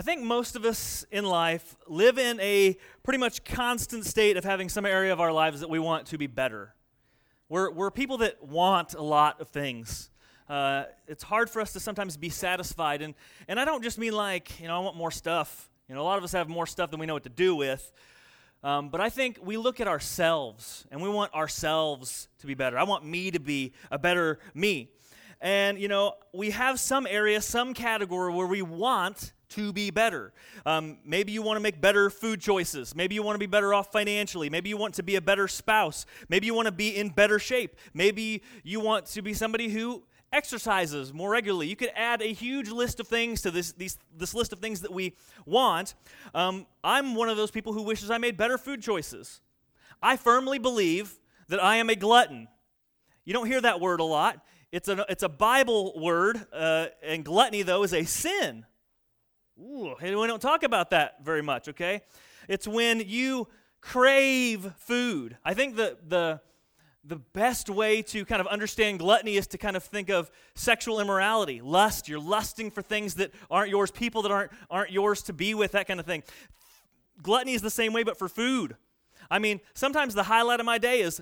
I think most of us in life live in a pretty much constant state of having some area of our lives that we want to be better. We're, we're people that want a lot of things. Uh, it's hard for us to sometimes be satisfied. And, and I don't just mean like, you know, I want more stuff. You know, a lot of us have more stuff than we know what to do with. Um, but I think we look at ourselves and we want ourselves to be better. I want me to be a better me. And, you know, we have some area, some category where we want to be better. Um, maybe you want to make better food choices. Maybe you want to be better off financially. Maybe you want to be a better spouse. Maybe you want to be in better shape. Maybe you want to be somebody who exercises more regularly. You could add a huge list of things to this, these, this list of things that we want. Um, I'm one of those people who wishes I made better food choices. I firmly believe that I am a glutton. You don't hear that word a lot. It's a, it's a Bible word, uh, and gluttony, though, is a sin. Ooh, we don't talk about that very much, okay? It's when you crave food. I think the, the, the best way to kind of understand gluttony is to kind of think of sexual immorality, lust. You're lusting for things that aren't yours, people that aren't, aren't yours to be with, that kind of thing. Gluttony is the same way, but for food. I mean, sometimes the highlight of my day is,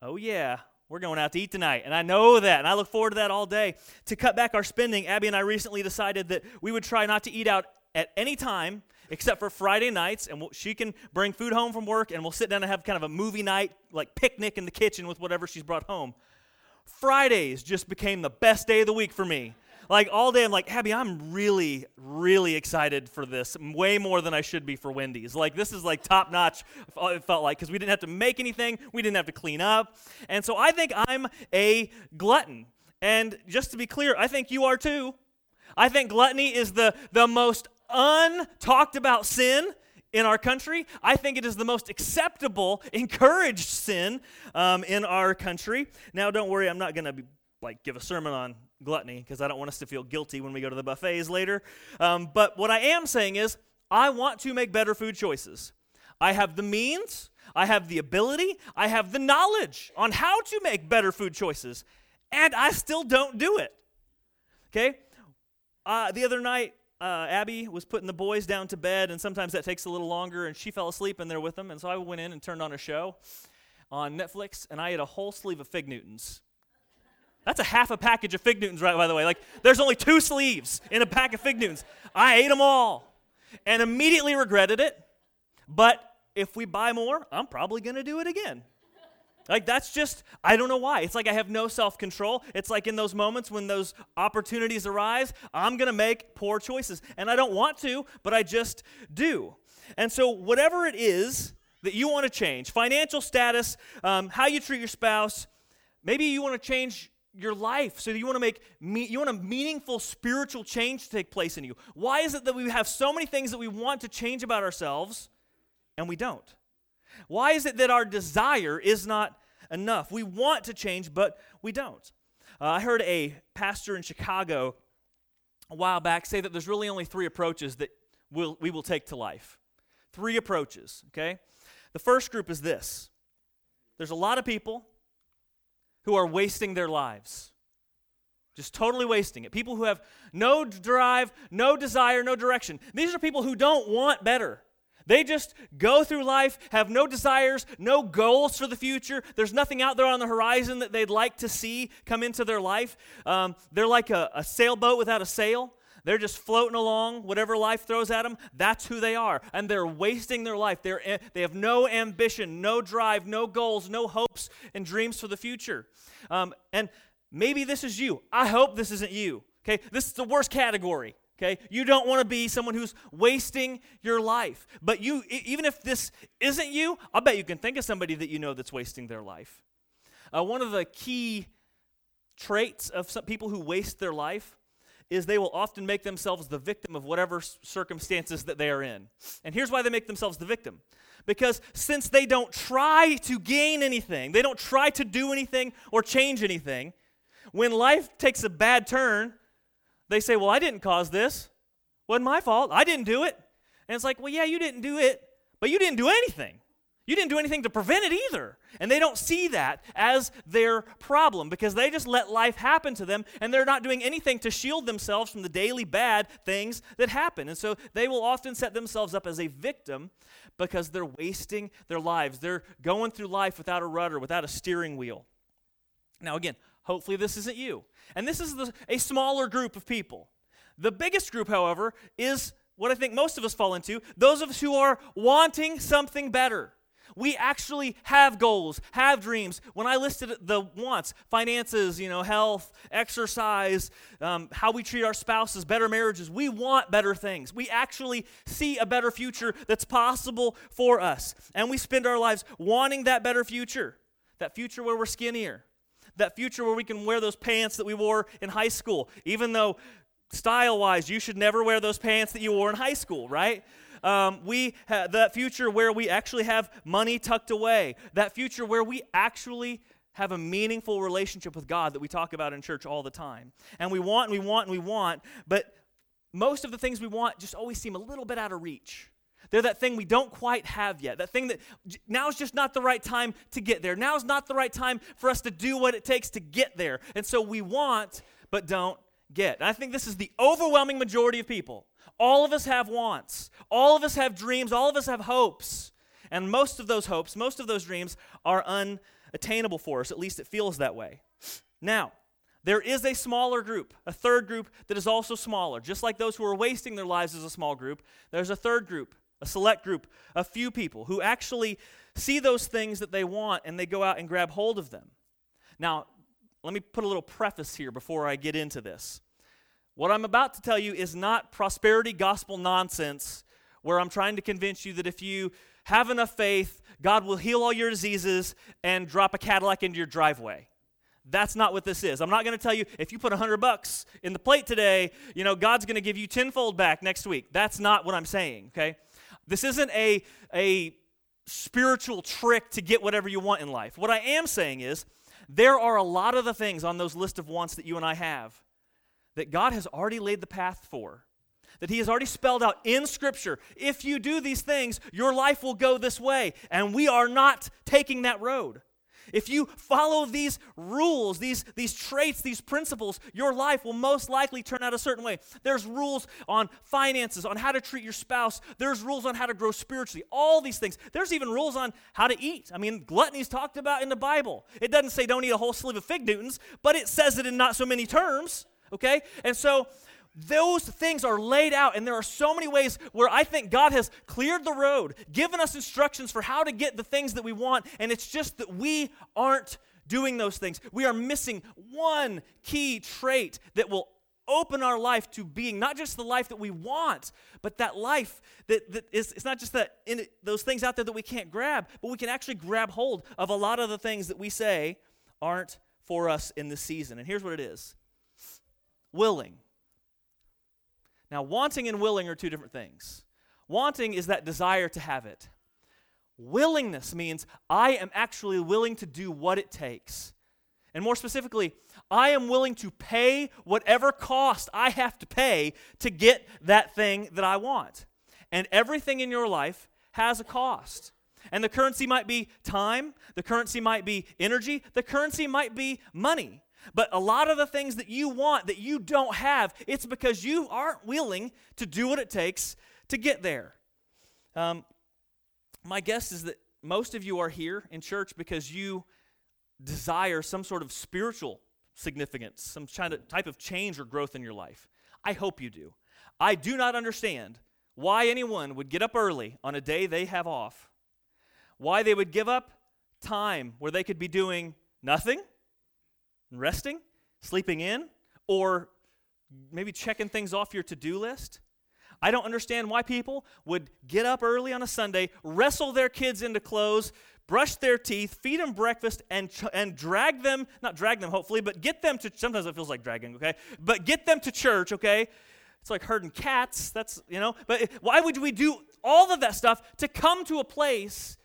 oh yeah, we're going out to eat tonight. And I know that, and I look forward to that all day. To cut back our spending, Abby and I recently decided that we would try not to eat out at any time except for Friday nights, and she can bring food home from work, and we'll sit down and have kind of a movie night, like picnic in the kitchen with whatever she's brought home. Fridays just became the best day of the week for me. Like all day, I'm like, Abby, I'm really, really excited for this, way more than I should be for Wendy's. Like, this is like top notch, it felt like, because we didn't have to make anything, we didn't have to clean up. And so I think I'm a glutton. And just to be clear, I think you are too. I think gluttony is the, the most untalked about sin in our country. I think it is the most acceptable, encouraged sin um, in our country. Now, don't worry, I'm not going to like give a sermon on gluttony because I don't want us to feel guilty when we go to the buffets later. Um, but what I am saying is, I want to make better food choices. I have the means, I have the ability, I have the knowledge on how to make better food choices, and I still don't do it. Okay? Uh, the other night, uh, Abby was putting the boys down to bed, and sometimes that takes a little longer, and she fell asleep in there with them. And so I went in and turned on a show on Netflix, and I ate a whole sleeve of Fig Newtons. That's a half a package of Fig Newtons, right, by the way. Like, there's only two sleeves in a pack of Fig Newtons. I ate them all and immediately regretted it. But if we buy more, I'm probably going to do it again. Like, that's just, I don't know why. It's like I have no self control. It's like in those moments when those opportunities arise, I'm going to make poor choices. And I don't want to, but I just do. And so, whatever it is that you want to change financial status, um, how you treat your spouse, maybe you want to change your life so you want to make me, you want a meaningful spiritual change to take place in you why is it that we have so many things that we want to change about ourselves and we don't why is it that our desire is not enough? We want to change, but we don't. Uh, I heard a pastor in Chicago a while back say that there's really only three approaches that we'll, we will take to life. Three approaches, okay? The first group is this there's a lot of people who are wasting their lives. Just totally wasting it. People who have no drive, no desire, no direction. These are people who don't want better. They just go through life, have no desires, no goals for the future. There's nothing out there on the horizon that they'd like to see come into their life. Um, they're like a, a sailboat without a sail. They're just floating along, whatever life throws at them. That's who they are. And they're wasting their life. They're, they have no ambition, no drive, no goals, no hopes and dreams for the future. Um, and maybe this is you. I hope this isn't you. Okay? This is the worst category. Okay? You don't want to be someone who's wasting your life. But you even if this isn't you, I'll bet you can think of somebody that you know that's wasting their life. Uh, one of the key traits of some people who waste their life is they will often make themselves the victim of whatever circumstances that they are in. And here's why they make themselves the victim. Because since they don't try to gain anything, they don't try to do anything or change anything, when life takes a bad turn, they say, Well, I didn't cause this. Wasn't my fault. I didn't do it. And it's like, Well, yeah, you didn't do it, but you didn't do anything. You didn't do anything to prevent it either. And they don't see that as their problem because they just let life happen to them and they're not doing anything to shield themselves from the daily bad things that happen. And so they will often set themselves up as a victim because they're wasting their lives. They're going through life without a rudder, without a steering wheel. Now, again, hopefully this isn't you. And this is the, a smaller group of people. The biggest group, however, is what I think most of us fall into those of us who are wanting something better. We actually have goals, have dreams. When I listed the wants, finances, you know, health, exercise, um, how we treat our spouses, better marriages, we want better things. We actually see a better future that's possible for us. And we spend our lives wanting that better future, that future where we're skinnier, that future where we can wear those pants that we wore in high school, even though style wise, you should never wear those pants that you wore in high school, right? Um, we ha- that future where we actually have money tucked away, that future where we actually have a meaningful relationship with God that we talk about in church all the time. And we want and we want and we want, but most of the things we want just always seem a little bit out of reach. They're that thing we don't quite have yet. That thing that now's just not the right time to get there. Now's not the right time for us to do what it takes to get there. And so we want, but don't get. And I think this is the overwhelming majority of people. All of us have wants, all of us have dreams, all of us have hopes. And most of those hopes, most of those dreams are unattainable for us. At least it feels that way. Now, there is a smaller group, a third group that is also smaller. Just like those who are wasting their lives as a small group, there's a third group, a select group, a few people who actually see those things that they want and they go out and grab hold of them. Now, let me put a little preface here before I get into this. What I'm about to tell you is not prosperity gospel nonsense where I'm trying to convince you that if you have enough faith, God will heal all your diseases and drop a Cadillac into your driveway. That's not what this is. I'm not going to tell you if you put 100 bucks in the plate today, you know, God's going to give you tenfold back next week. That's not what I'm saying, okay? This isn't a, a spiritual trick to get whatever you want in life. What I am saying is there are a lot of the things on those list of wants that you and I have that God has already laid the path for, that He has already spelled out in Scripture. If you do these things, your life will go this way. And we are not taking that road. If you follow these rules, these, these traits, these principles, your life will most likely turn out a certain way. There's rules on finances, on how to treat your spouse. There's rules on how to grow spiritually. All these things. There's even rules on how to eat. I mean, gluttony's talked about in the Bible. It doesn't say don't eat a whole sleeve of fig Newtons, but it says it in not so many terms okay? And so those things are laid out, and there are so many ways where I think God has cleared the road, given us instructions for how to get the things that we want, and it's just that we aren't doing those things. We are missing one key trait that will open our life to being not just the life that we want, but that life that, that is it's not just that in those things out there that we can't grab, but we can actually grab hold of a lot of the things that we say aren't for us in this season. And here's what it is willing. Now, wanting and willing are two different things. Wanting is that desire to have it. Willingness means I am actually willing to do what it takes. And more specifically, I am willing to pay whatever cost I have to pay to get that thing that I want. And everything in your life has a cost. And the currency might be time, the currency might be energy, the currency might be money. But a lot of the things that you want that you don't have, it's because you aren't willing to do what it takes to get there. Um, my guess is that most of you are here in church because you desire some sort of spiritual significance, some kind of type of change or growth in your life. I hope you do. I do not understand why anyone would get up early on a day they have off, why they would give up time where they could be doing nothing resting, sleeping in, or maybe checking things off your to do list. I don't understand why people would get up early on a Sunday, wrestle their kids into clothes, brush their teeth, feed them breakfast, and, and drag them, not drag them hopefully, but get them to, sometimes it feels like dragging, okay? But get them to church, okay? It's like herding cats, that's, you know, but why would we do all of that stuff to come to a place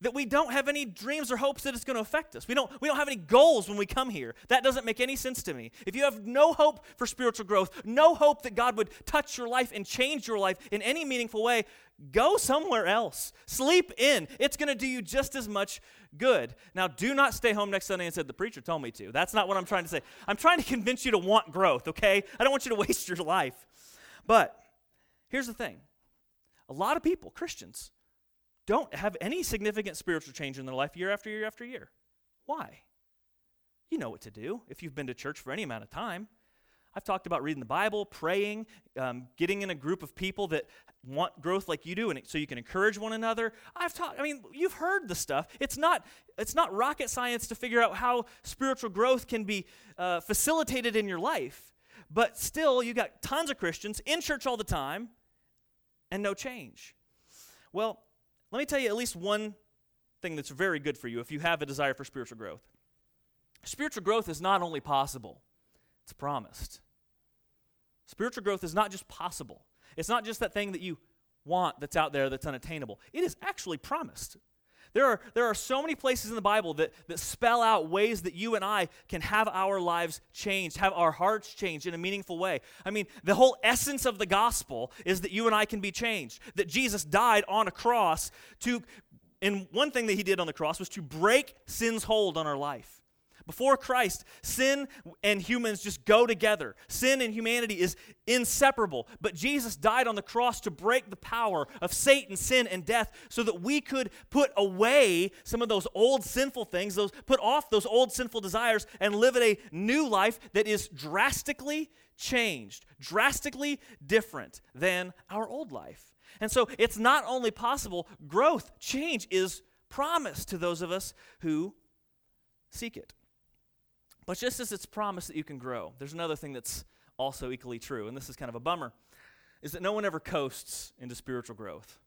that we don't have any dreams or hopes that it's going to affect us. We don't, we don't have any goals when we come here. That doesn't make any sense to me. If you have no hope for spiritual growth, no hope that God would touch your life and change your life in any meaningful way, go somewhere else. Sleep in. It's going to do you just as much good. Now, do not stay home next Sunday and say, The preacher told me to. That's not what I'm trying to say. I'm trying to convince you to want growth, okay? I don't want you to waste your life. But here's the thing a lot of people, Christians, don't have any significant spiritual change in their life year after year after year. Why? You know what to do if you've been to church for any amount of time. I've talked about reading the Bible, praying, um, getting in a group of people that want growth like you do, and so you can encourage one another. I've talked. I mean, you've heard the stuff. It's not. It's not rocket science to figure out how spiritual growth can be uh, facilitated in your life. But still, you got tons of Christians in church all the time, and no change. Well, let me tell you at least one thing that's very good for you if you have a desire for spiritual growth. Spiritual growth is not only possible, it's promised. Spiritual growth is not just possible, it's not just that thing that you want that's out there that's unattainable. It is actually promised. There are, there are so many places in the Bible that, that spell out ways that you and I can have our lives changed, have our hearts changed in a meaningful way. I mean, the whole essence of the gospel is that you and I can be changed, that Jesus died on a cross to, and one thing that he did on the cross was to break sin's hold on our life. Before Christ, sin and humans just go together. Sin and humanity is inseparable. But Jesus died on the cross to break the power of Satan, sin, and death so that we could put away some of those old sinful things, those put off those old sinful desires and live in a new life that is drastically changed, drastically different than our old life. And so it's not only possible, growth, change is promised to those of us who seek it. But just as it's promised that you can grow, there's another thing that's also equally true, and this is kind of a bummer, is that no one ever coasts into spiritual growth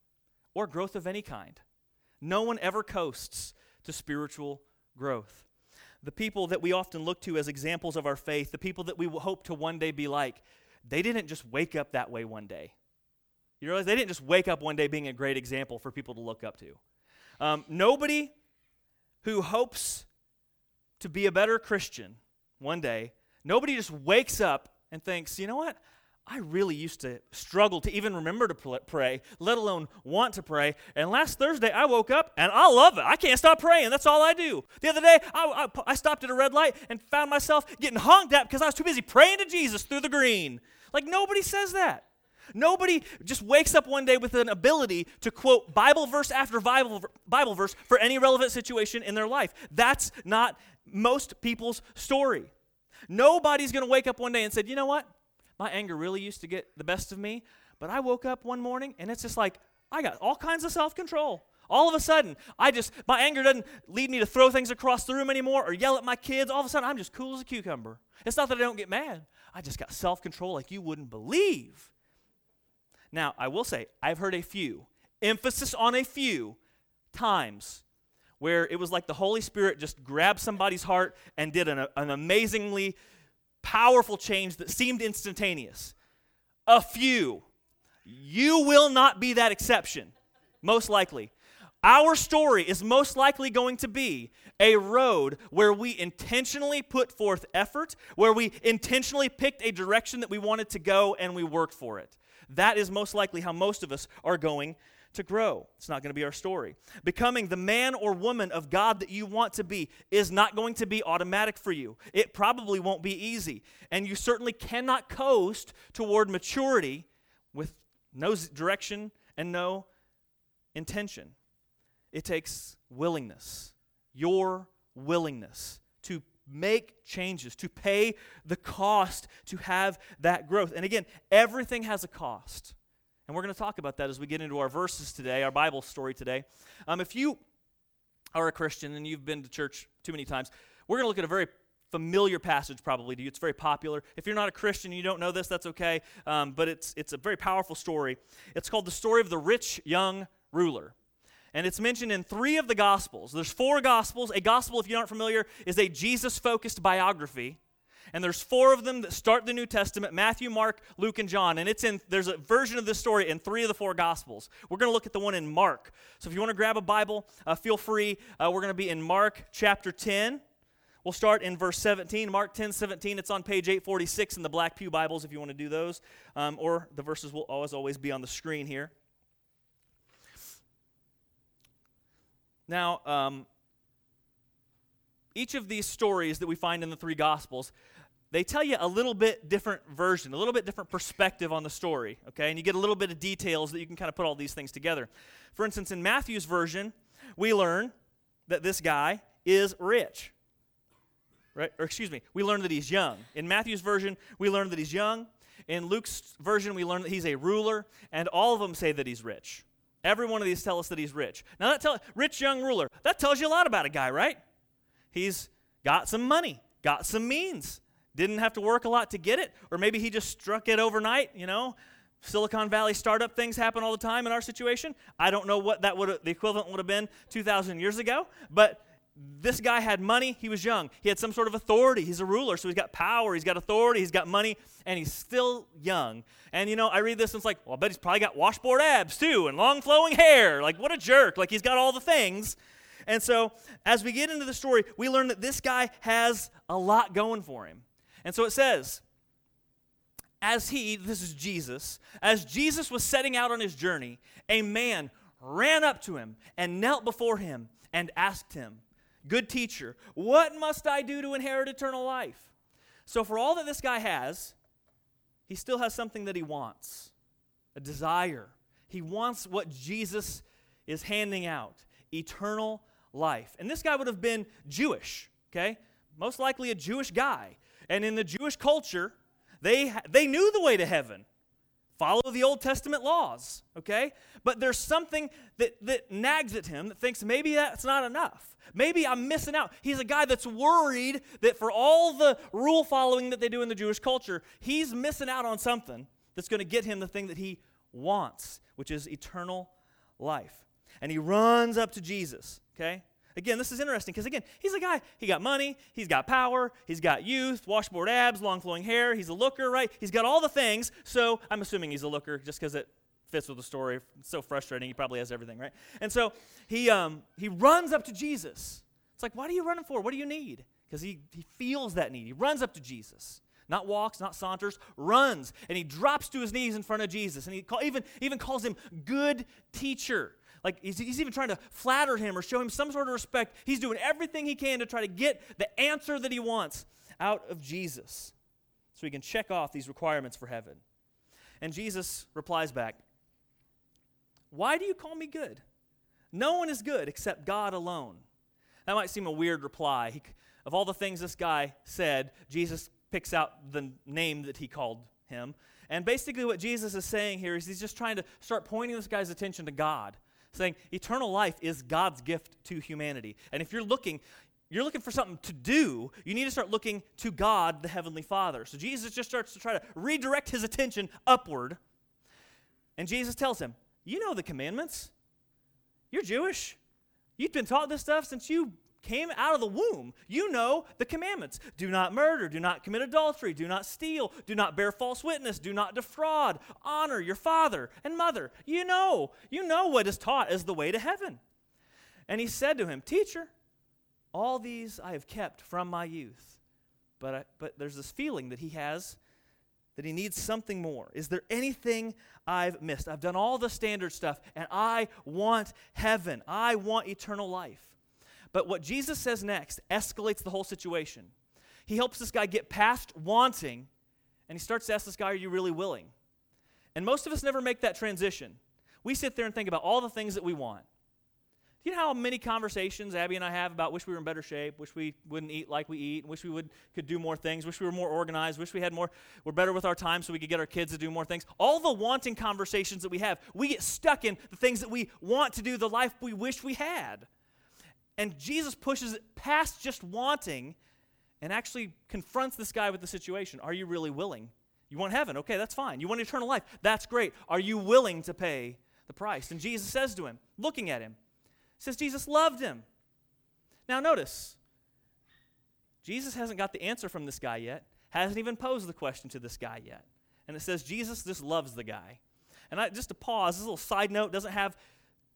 or growth of any kind. No one ever coasts to spiritual growth. The people that we often look to as examples of our faith, the people that we hope to one day be like, they didn't just wake up that way one day. You realize they didn't just wake up one day being a great example for people to look up to. Um, nobody who hopes to be a better Christian one day, nobody just wakes up and thinks, you know what? I really used to struggle to even remember to pray, let alone want to pray. And last Thursday, I woke up and I love it. I can't stop praying. That's all I do. The other day, I, I, I stopped at a red light and found myself getting honked at because I was too busy praying to Jesus through the green. Like, nobody says that. Nobody just wakes up one day with an ability to quote Bible verse after Bible, Bible verse for any relevant situation in their life. That's not most people's story. Nobody's going to wake up one day and say, you know what? My anger really used to get the best of me, but I woke up one morning and it's just like, I got all kinds of self control. All of a sudden, I just, my anger doesn't lead me to throw things across the room anymore or yell at my kids. All of a sudden, I'm just cool as a cucumber. It's not that I don't get mad, I just got self control like you wouldn't believe. Now, I will say, I've heard a few, emphasis on a few times where it was like the Holy Spirit just grabbed somebody's heart and did an, an amazingly powerful change that seemed instantaneous. A few. You will not be that exception, most likely. Our story is most likely going to be a road where we intentionally put forth effort, where we intentionally picked a direction that we wanted to go and we worked for it. That is most likely how most of us are going to grow. It's not going to be our story. Becoming the man or woman of God that you want to be is not going to be automatic for you. It probably won't be easy. And you certainly cannot coast toward maturity with no direction and no intention. It takes willingness, your willingness to make changes, to pay the cost to have that growth. And again, everything has a cost. And we're going to talk about that as we get into our verses today, our Bible story today. Um, if you are a Christian and you've been to church too many times, we're going to look at a very familiar passage probably to you. It's very popular. If you're not a Christian and you don't know this, that's okay. Um, but it's, it's a very powerful story. It's called the story of the rich young ruler. And it's mentioned in three of the Gospels. There's four Gospels. A Gospel, if you aren't familiar, is a Jesus focused biography. And there's four of them that start the New Testament Matthew, Mark, Luke, and John. And it's in, there's a version of this story in three of the four Gospels. We're going to look at the one in Mark. So if you want to grab a Bible, uh, feel free. Uh, we're going to be in Mark chapter 10. We'll start in verse 17, Mark 10 17. It's on page 846 in the Black Pew Bibles if you want to do those. Um, or the verses will always, always be on the screen here. Now, um, each of these stories that we find in the three Gospels, they tell you a little bit different version, a little bit different perspective on the story, okay? And you get a little bit of details that you can kind of put all these things together. For instance, in Matthew's version, we learn that this guy is rich. Right? Or excuse me, we learn that he's young. In Matthew's version, we learn that he's young. In Luke's version, we learn that he's a ruler, and all of them say that he's rich. Every one of these tell us that he's rich. Now that tell rich young ruler, that tells you a lot about a guy, right? He's got some money, got some means, didn't have to work a lot to get it, or maybe he just struck it overnight, you know. Silicon Valley startup things happen all the time in our situation. I don't know what that would the equivalent would have been 2000 years ago, but this guy had money, he was young. He had some sort of authority. He's a ruler, so he's got power, he's got authority, he's got money, and he's still young. And you know, I read this and it's like, well, I bet he's probably got washboard abs too and long flowing hair. Like, what a jerk. Like, he's got all the things. And so, as we get into the story, we learn that this guy has a lot going for him. And so it says, as he, this is Jesus, as Jesus was setting out on his journey, a man ran up to him and knelt before him and asked him, Good teacher, what must I do to inherit eternal life? So, for all that this guy has, he still has something that he wants a desire. He wants what Jesus is handing out eternal life. And this guy would have been Jewish, okay? Most likely a Jewish guy. And in the Jewish culture, they, they knew the way to heaven. Follow the Old Testament laws, okay? But there's something that, that nags at him that thinks maybe that's not enough. Maybe I'm missing out. He's a guy that's worried that for all the rule following that they do in the Jewish culture, he's missing out on something that's going to get him the thing that he wants, which is eternal life. And he runs up to Jesus, okay? Again, this is interesting because, again, he's a guy, he got money, he's got power, he's got youth, washboard abs, long flowing hair, he's a looker, right? He's got all the things. So I'm assuming he's a looker just because it fits with the story. It's so frustrating. He probably has everything, right? And so he, um, he runs up to Jesus. It's like, what are you running for? What do you need? Because he, he feels that need. He runs up to Jesus. Not walks, not saunters, runs. And he drops to his knees in front of Jesus. And he call, even, even calls him good teacher. Like he's, he's even trying to flatter him or show him some sort of respect. He's doing everything he can to try to get the answer that he wants out of Jesus so he can check off these requirements for heaven. And Jesus replies back, Why do you call me good? No one is good except God alone. That might seem a weird reply. He, of all the things this guy said, Jesus picks out the name that he called him. And basically, what Jesus is saying here is he's just trying to start pointing this guy's attention to God saying eternal life is God's gift to humanity. And if you're looking, you're looking for something to do, you need to start looking to God, the Heavenly Father. So Jesus just starts to try to redirect his attention upward. And Jesus tells him, You know the commandments. You're Jewish. You've been taught this stuff since you came out of the womb. You know the commandments do not murder, do not commit adultery, do not steal, do not bear false witness, do not defraud, honor your father and mother. You know, you know what is taught as the way to heaven. And he said to him, Teacher, all these I have kept from my youth. But, I, but there's this feeling that he has that he needs something more. Is there anything I've missed? I've done all the standard stuff, and I want heaven. I want eternal life. But what Jesus says next escalates the whole situation. He helps this guy get past wanting, and he starts to ask this guy, Are you really willing? And most of us never make that transition. We sit there and think about all the things that we want. Do you know how many conversations Abby and I have about wish we were in better shape, wish we wouldn't eat like we eat, wish we would could do more things, wish we were more organized, wish we had more we're better with our time so we could get our kids to do more things. All the wanting conversations that we have, we get stuck in the things that we want to do, the life we wish we had. And Jesus pushes it past just wanting and actually confronts this guy with the situation. Are you really willing? You want heaven? Okay, that's fine. You want eternal life? That's great. Are you willing to pay the price? And Jesus says to him, looking at him, says Jesus loved him. Now notice, Jesus hasn't got the answer from this guy yet. hasn't even posed the question to this guy yet. And it says Jesus just loves the guy. And I, just to pause, this little side note doesn't have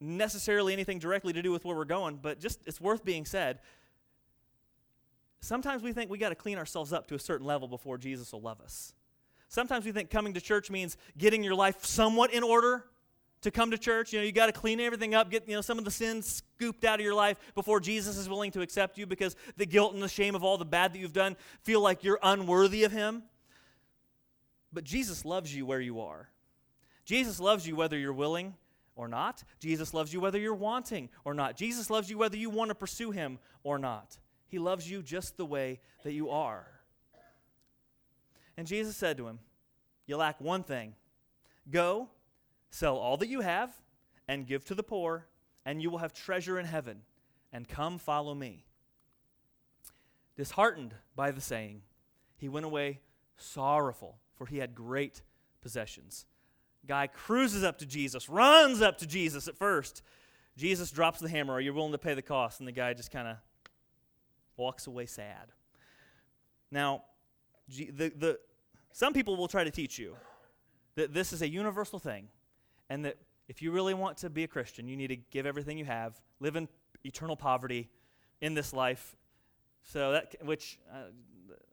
necessarily anything directly to do with where we're going, but just it's worth being said. Sometimes we think we got to clean ourselves up to a certain level before Jesus will love us. Sometimes we think coming to church means getting your life somewhat in order to come to church. You know, you got to clean everything up, get you know some of the sins scooped out of your life before Jesus is willing to accept you because the guilt and the shame of all the bad that you've done feel like you're unworthy of him. But Jesus loves you where you are. Jesus loves you whether you're willing or not. Jesus loves you whether you're wanting or not. Jesus loves you whether you want to pursue him or not. He loves you just the way that you are. And Jesus said to him, You lack one thing. Go, sell all that you have, and give to the poor, and you will have treasure in heaven. And come follow me. Disheartened by the saying, he went away sorrowful, for he had great possessions. Guy cruises up to Jesus, runs up to Jesus at first. Jesus drops the hammer. Are you willing to pay the cost? And the guy just kind of walks away sad. Now, the, the, some people will try to teach you that this is a universal thing and that if you really want to be a Christian, you need to give everything you have, live in eternal poverty in this life. So that, which uh,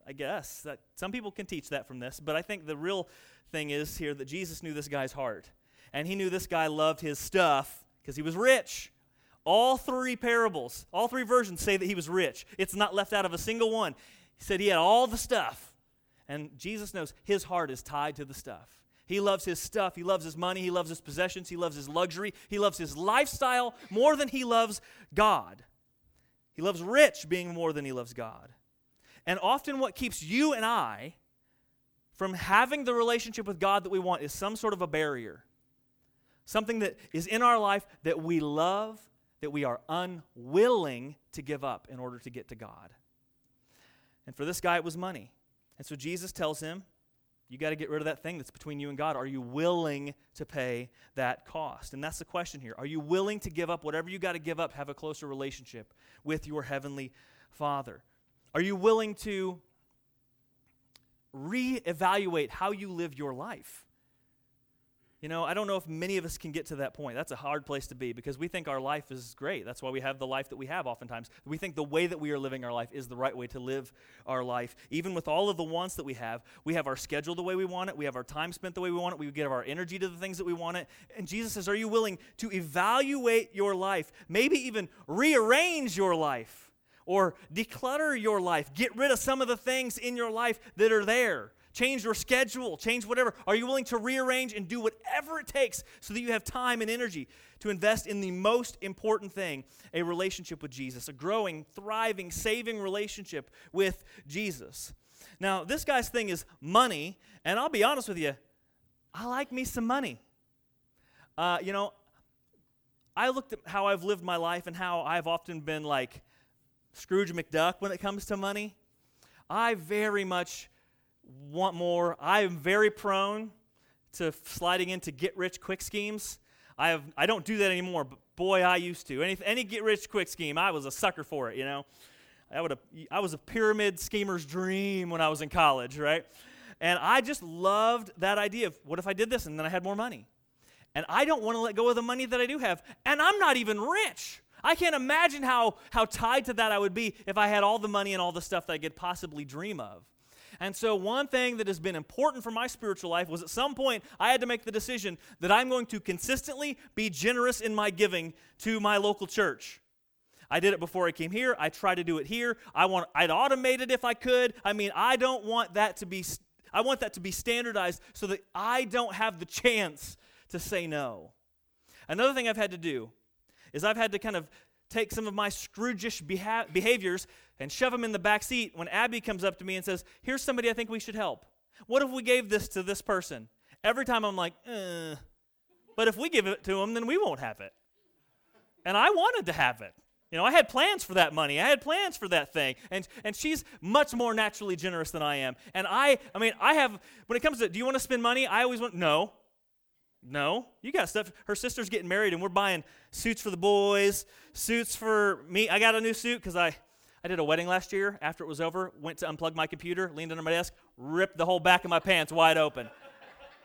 I guess that some people can teach that from this, but I think the real thing is here that Jesus knew this guy's heart. And he knew this guy loved his stuff because he was rich. All three parables, all three versions say that he was rich. It's not left out of a single one. He said he had all the stuff. And Jesus knows his heart is tied to the stuff. He loves his stuff. He loves his money. He loves his possessions. He loves his luxury. He loves his lifestyle more than he loves God. He loves rich being more than he loves God. And often, what keeps you and I from having the relationship with God that we want is some sort of a barrier. Something that is in our life that we love, that we are unwilling to give up in order to get to God. And for this guy, it was money. And so Jesus tells him, You got to get rid of that thing that's between you and God. Are you willing to pay that cost? And that's the question here. Are you willing to give up whatever you got to give up, have a closer relationship with your heavenly Father? Are you willing to reevaluate how you live your life. You know, I don't know if many of us can get to that point. That's a hard place to be because we think our life is great. That's why we have the life that we have oftentimes. We think the way that we are living our life is the right way to live our life. Even with all of the wants that we have, we have our schedule the way we want it, we have our time spent the way we want it, we give our energy to the things that we want it. And Jesus says, Are you willing to evaluate your life? Maybe even rearrange your life or declutter your life. Get rid of some of the things in your life that are there. Change your schedule, change whatever. Are you willing to rearrange and do whatever it takes so that you have time and energy to invest in the most important thing a relationship with Jesus, a growing, thriving, saving relationship with Jesus? Now, this guy's thing is money, and I'll be honest with you, I like me some money. Uh, you know, I looked at how I've lived my life and how I've often been like, Scrooge McDuck when it comes to money. I very much want more. I am very prone to sliding into get rich quick schemes. I have I don't do that anymore, but boy, I used to. Any any get rich quick scheme, I was a sucker for it, you know. I would I was a pyramid schemer's dream when I was in college, right? And I just loved that idea of what if I did this and then I had more money. And I don't want to let go of the money that I do have. And I'm not even rich. I can't imagine how, how tied to that I would be if I had all the money and all the stuff that I could possibly dream of. And so, one thing that has been important for my spiritual life was at some point I had to make the decision that I'm going to consistently be generous in my giving to my local church. I did it before I came here. I try to do it here. I want I'd automate it if I could. I mean, I don't want that to be I want that to be standardized so that I don't have the chance to say no. Another thing I've had to do is I've had to kind of take some of my Scroogish beha- behaviors and shove them in the back seat when Abby comes up to me and says, Here's somebody I think we should help. What if we gave this to this person? Every time I'm like, eh. But if we give it to them, then we won't have it. And I wanted to have it. You know, I had plans for that money. I had plans for that thing. And and she's much more naturally generous than I am. And I I mean, I have when it comes to do you want to spend money? I always want no. No, you got stuff. Her sister's getting married, and we're buying suits for the boys, suits for me. I got a new suit because I, I did a wedding last year. After it was over, went to unplug my computer, leaned under my desk, ripped the whole back of my pants wide open.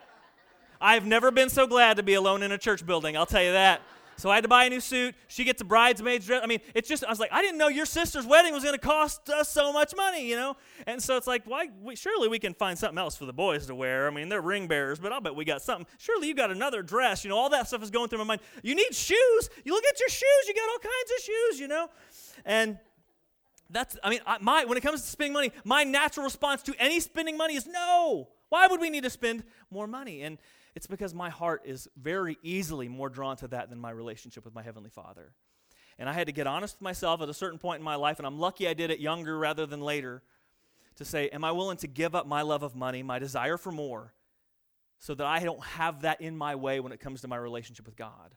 I've never been so glad to be alone in a church building, I'll tell you that. So I had to buy a new suit. She gets a bridesmaid's dress. I mean, it's just, I was like, I didn't know your sister's wedding was going to cost us so much money, you know? And so it's like, why? We, surely we can find something else for the boys to wear. I mean, they're ring bearers, but I'll bet we got something. Surely you got another dress. You know, all that stuff is going through my mind. You need shoes. You look at your shoes. You got all kinds of shoes, you know? And that's, I mean, my, when it comes to spending money, my natural response to any spending money is no. Why would we need to spend more money? And, it's because my heart is very easily more drawn to that than my relationship with my Heavenly Father. And I had to get honest with myself at a certain point in my life, and I'm lucky I did it younger rather than later, to say, Am I willing to give up my love of money, my desire for more, so that I don't have that in my way when it comes to my relationship with God?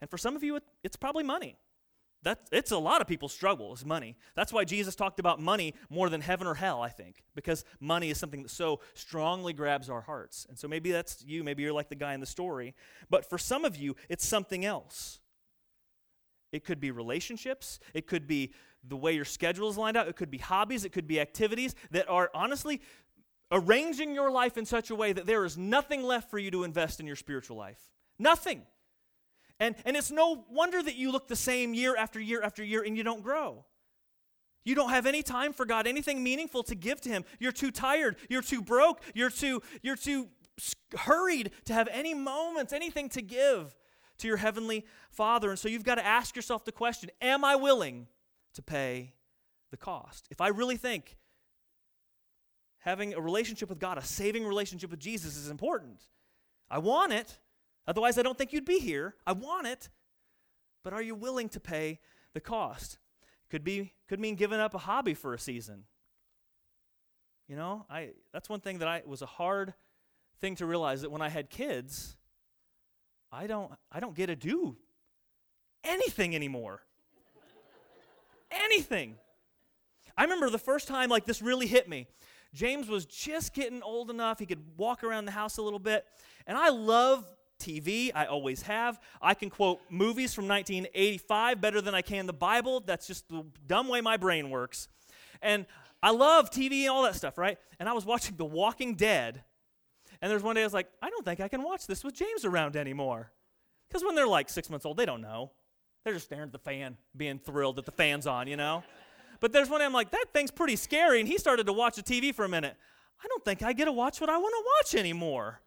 And for some of you, it's probably money. That, it's a lot of people's struggle is money. That's why Jesus talked about money more than heaven or hell, I think, because money is something that so strongly grabs our hearts. And so maybe that's you, maybe you're like the guy in the story. But for some of you, it's something else. It could be relationships, it could be the way your schedule is lined out, it could be hobbies, it could be activities that are honestly arranging your life in such a way that there is nothing left for you to invest in your spiritual life. Nothing. And, and it's no wonder that you look the same year after year after year and you don't grow. You don't have any time for God, anything meaningful to give to Him. You're too tired. You're too broke. You're too, you're too hurried to have any moments, anything to give to your Heavenly Father. And so you've got to ask yourself the question Am I willing to pay the cost? If I really think having a relationship with God, a saving relationship with Jesus, is important, I want it, Otherwise, I don't think you'd be here. I want it. But are you willing to pay the cost? Could be could mean giving up a hobby for a season. You know, I that's one thing that I was a hard thing to realize that when I had kids, I don't I don't get to do anything anymore. anything. I remember the first time like this really hit me. James was just getting old enough he could walk around the house a little bit, and I love TV. I always have. I can quote movies from 1985 better than I can the Bible. That's just the dumb way my brain works. And I love TV and all that stuff, right? And I was watching The Walking Dead. And there's one day I was like, I don't think I can watch this with James around anymore. Because when they're like six months old, they don't know. They're just staring at the fan, being thrilled that the fan's on, you know? But there's one day I'm like, that thing's pretty scary. And he started to watch the TV for a minute. I don't think I get to watch what I want to watch anymore.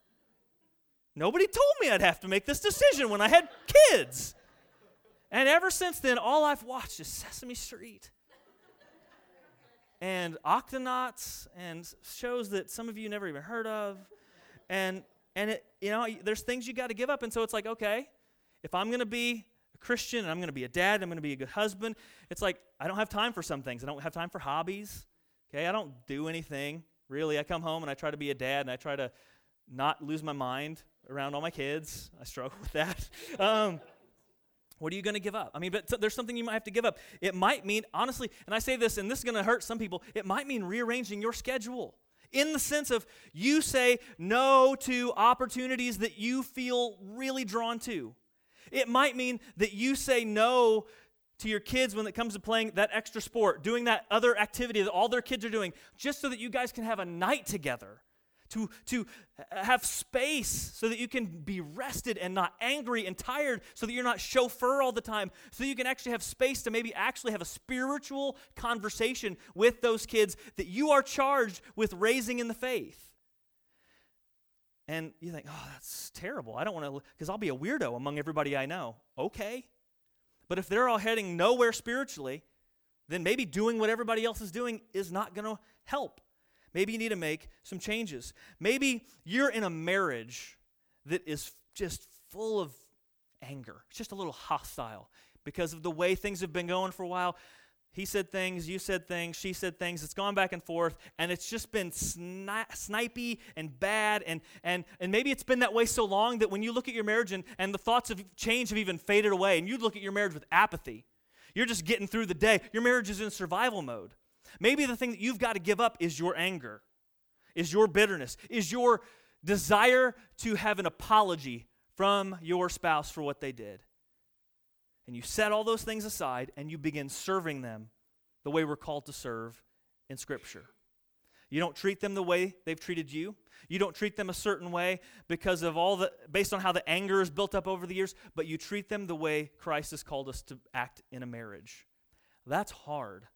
Nobody told me I'd have to make this decision when I had kids. And ever since then, all I've watched is Sesame Street and Octonauts and shows that some of you never even heard of. And and it, you know, there's things you got to give up. And so it's like, okay, if I'm going to be a Christian and I'm going to be a dad, I'm going to be a good husband, it's like I don't have time for some things. I don't have time for hobbies. Okay, I don't do anything really. I come home and I try to be a dad and I try to not lose my mind around all my kids. I struggle with that. Um, what are you going to give up? I mean, but there's something you might have to give up. It might mean, honestly, and I say this, and this is going to hurt some people, it might mean rearranging your schedule in the sense of you say no to opportunities that you feel really drawn to. It might mean that you say no to your kids when it comes to playing that extra sport, doing that other activity that all their kids are doing, just so that you guys can have a night together to, to have space so that you can be rested and not angry and tired, so that you're not chauffeur all the time, so you can actually have space to maybe actually have a spiritual conversation with those kids that you are charged with raising in the faith. And you think, oh, that's terrible. I don't want to, because I'll be a weirdo among everybody I know. Okay. But if they're all heading nowhere spiritually, then maybe doing what everybody else is doing is not going to help. Maybe you need to make some changes. Maybe you're in a marriage that is just full of anger. It's just a little hostile because of the way things have been going for a while. He said things, you said things, she said things. It's gone back and forth, and it's just been sni- snipey and bad. And, and, and maybe it's been that way so long that when you look at your marriage and, and the thoughts of change have even faded away, and you look at your marriage with apathy, you're just getting through the day. Your marriage is in survival mode. Maybe the thing that you've got to give up is your anger, is your bitterness, is your desire to have an apology from your spouse for what they did. And you set all those things aside and you begin serving them the way we're called to serve in Scripture. You don't treat them the way they've treated you. You don't treat them a certain way because of all the based on how the anger is built up over the years, but you treat them the way Christ has called us to act in a marriage. That's hard.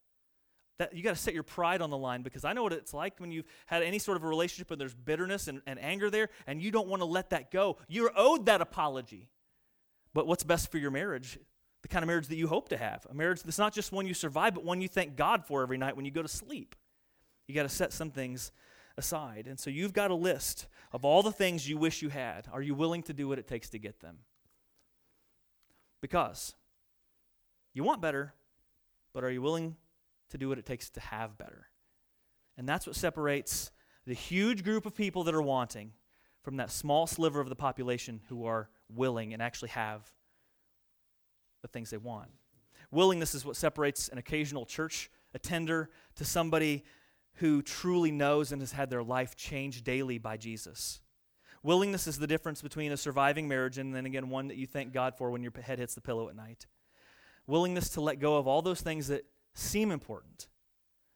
That you got to set your pride on the line because I know what it's like when you've had any sort of a relationship and there's bitterness and, and anger there, and you don't want to let that go. You're owed that apology. But what's best for your marriage? The kind of marriage that you hope to have. A marriage that's not just one you survive, but one you thank God for every night when you go to sleep. You got to set some things aside. And so you've got a list of all the things you wish you had. Are you willing to do what it takes to get them? Because you want better, but are you willing to do what it takes to have better? And that's what separates the huge group of people that are wanting from that small sliver of the population who are willing and actually have the things they want. Willingness is what separates an occasional church attender to somebody who truly knows and has had their life changed daily by Jesus. Willingness is the difference between a surviving marriage and then again one that you thank God for when your head hits the pillow at night. Willingness to let go of all those things that seem important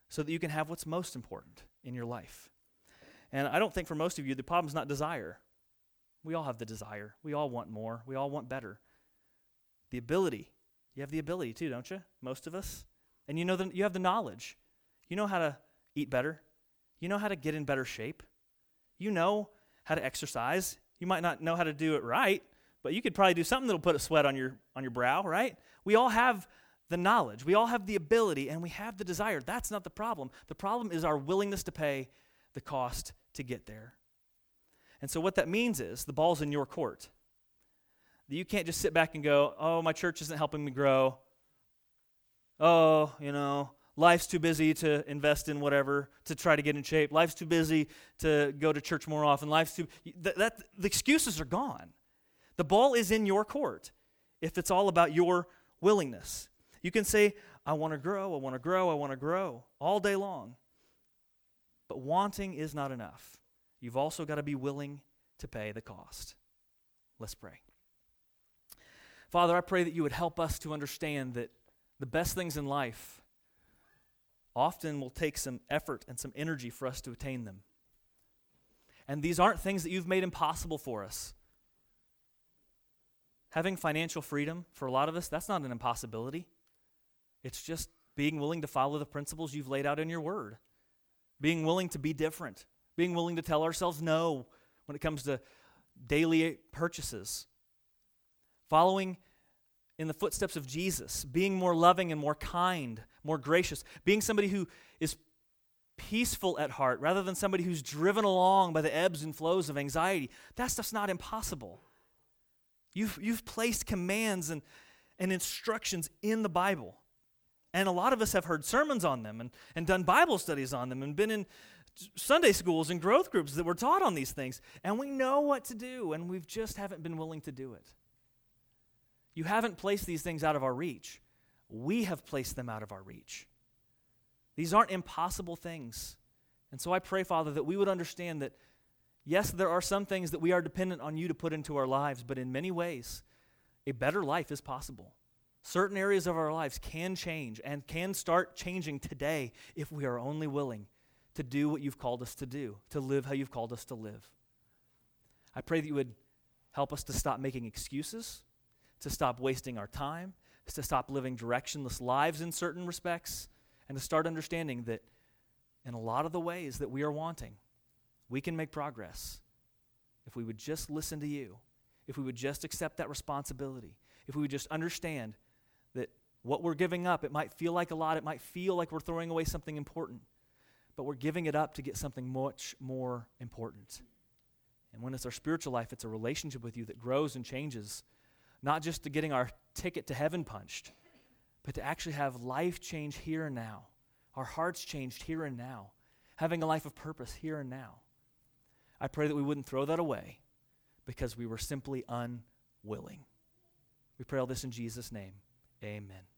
so that you can have what's most important in your life. And I don't think for most of you the problem is not desire. We all have the desire. We all want more. We all want better. The ability. You have the ability too, don't you? Most of us. And you know that you have the knowledge. You know how to eat better. You know how to get in better shape. You know how to exercise. You might not know how to do it right, but you could probably do something that'll put a sweat on your on your brow, right? We all have the knowledge. We all have the ability and we have the desire. That's not the problem. The problem is our willingness to pay the cost to get there. And so what that means is the ball's in your court. You can't just sit back and go, "Oh, my church isn't helping me grow." Oh, you know, Life's too busy to invest in whatever, to try to get in shape. Life's too busy to go to church more often. Life's too that, that the excuses are gone. The ball is in your court if it's all about your willingness. You can say, I want to grow, I want to grow, I want to grow all day long. But wanting is not enough. You've also got to be willing to pay the cost. Let's pray. Father, I pray that you would help us to understand that the best things in life often will take some effort and some energy for us to attain them. And these aren't things that you've made impossible for us. Having financial freedom, for a lot of us, that's not an impossibility. It's just being willing to follow the principles you've laid out in your word, being willing to be different, being willing to tell ourselves no when it comes to daily purchases, following in the footsteps of Jesus, being more loving and more kind, more gracious, being somebody who is peaceful at heart rather than somebody who's driven along by the ebbs and flows of anxiety. That stuff's not impossible. You've, you've placed commands and, and instructions in the Bible. And a lot of us have heard sermons on them and, and done Bible studies on them and been in Sunday schools and growth groups that were taught on these things. And we know what to do, and we just haven't been willing to do it. You haven't placed these things out of our reach. We have placed them out of our reach. These aren't impossible things. And so I pray, Father, that we would understand that, yes, there are some things that we are dependent on you to put into our lives, but in many ways, a better life is possible. Certain areas of our lives can change and can start changing today if we are only willing to do what you've called us to do, to live how you've called us to live. I pray that you would help us to stop making excuses to stop wasting our time, to stop living directionless lives in certain respects, and to start understanding that in a lot of the ways that we are wanting, we can make progress if we would just listen to you, if we would just accept that responsibility, if we would just understand that what we're giving up, it might feel like a lot, it might feel like we're throwing away something important, but we're giving it up to get something much more important. And when it's our spiritual life, it's a relationship with you that grows and changes not just to getting our ticket to heaven punched, but to actually have life change here and now, our hearts changed here and now, having a life of purpose here and now. I pray that we wouldn't throw that away because we were simply unwilling. We pray all this in Jesus' name. Amen.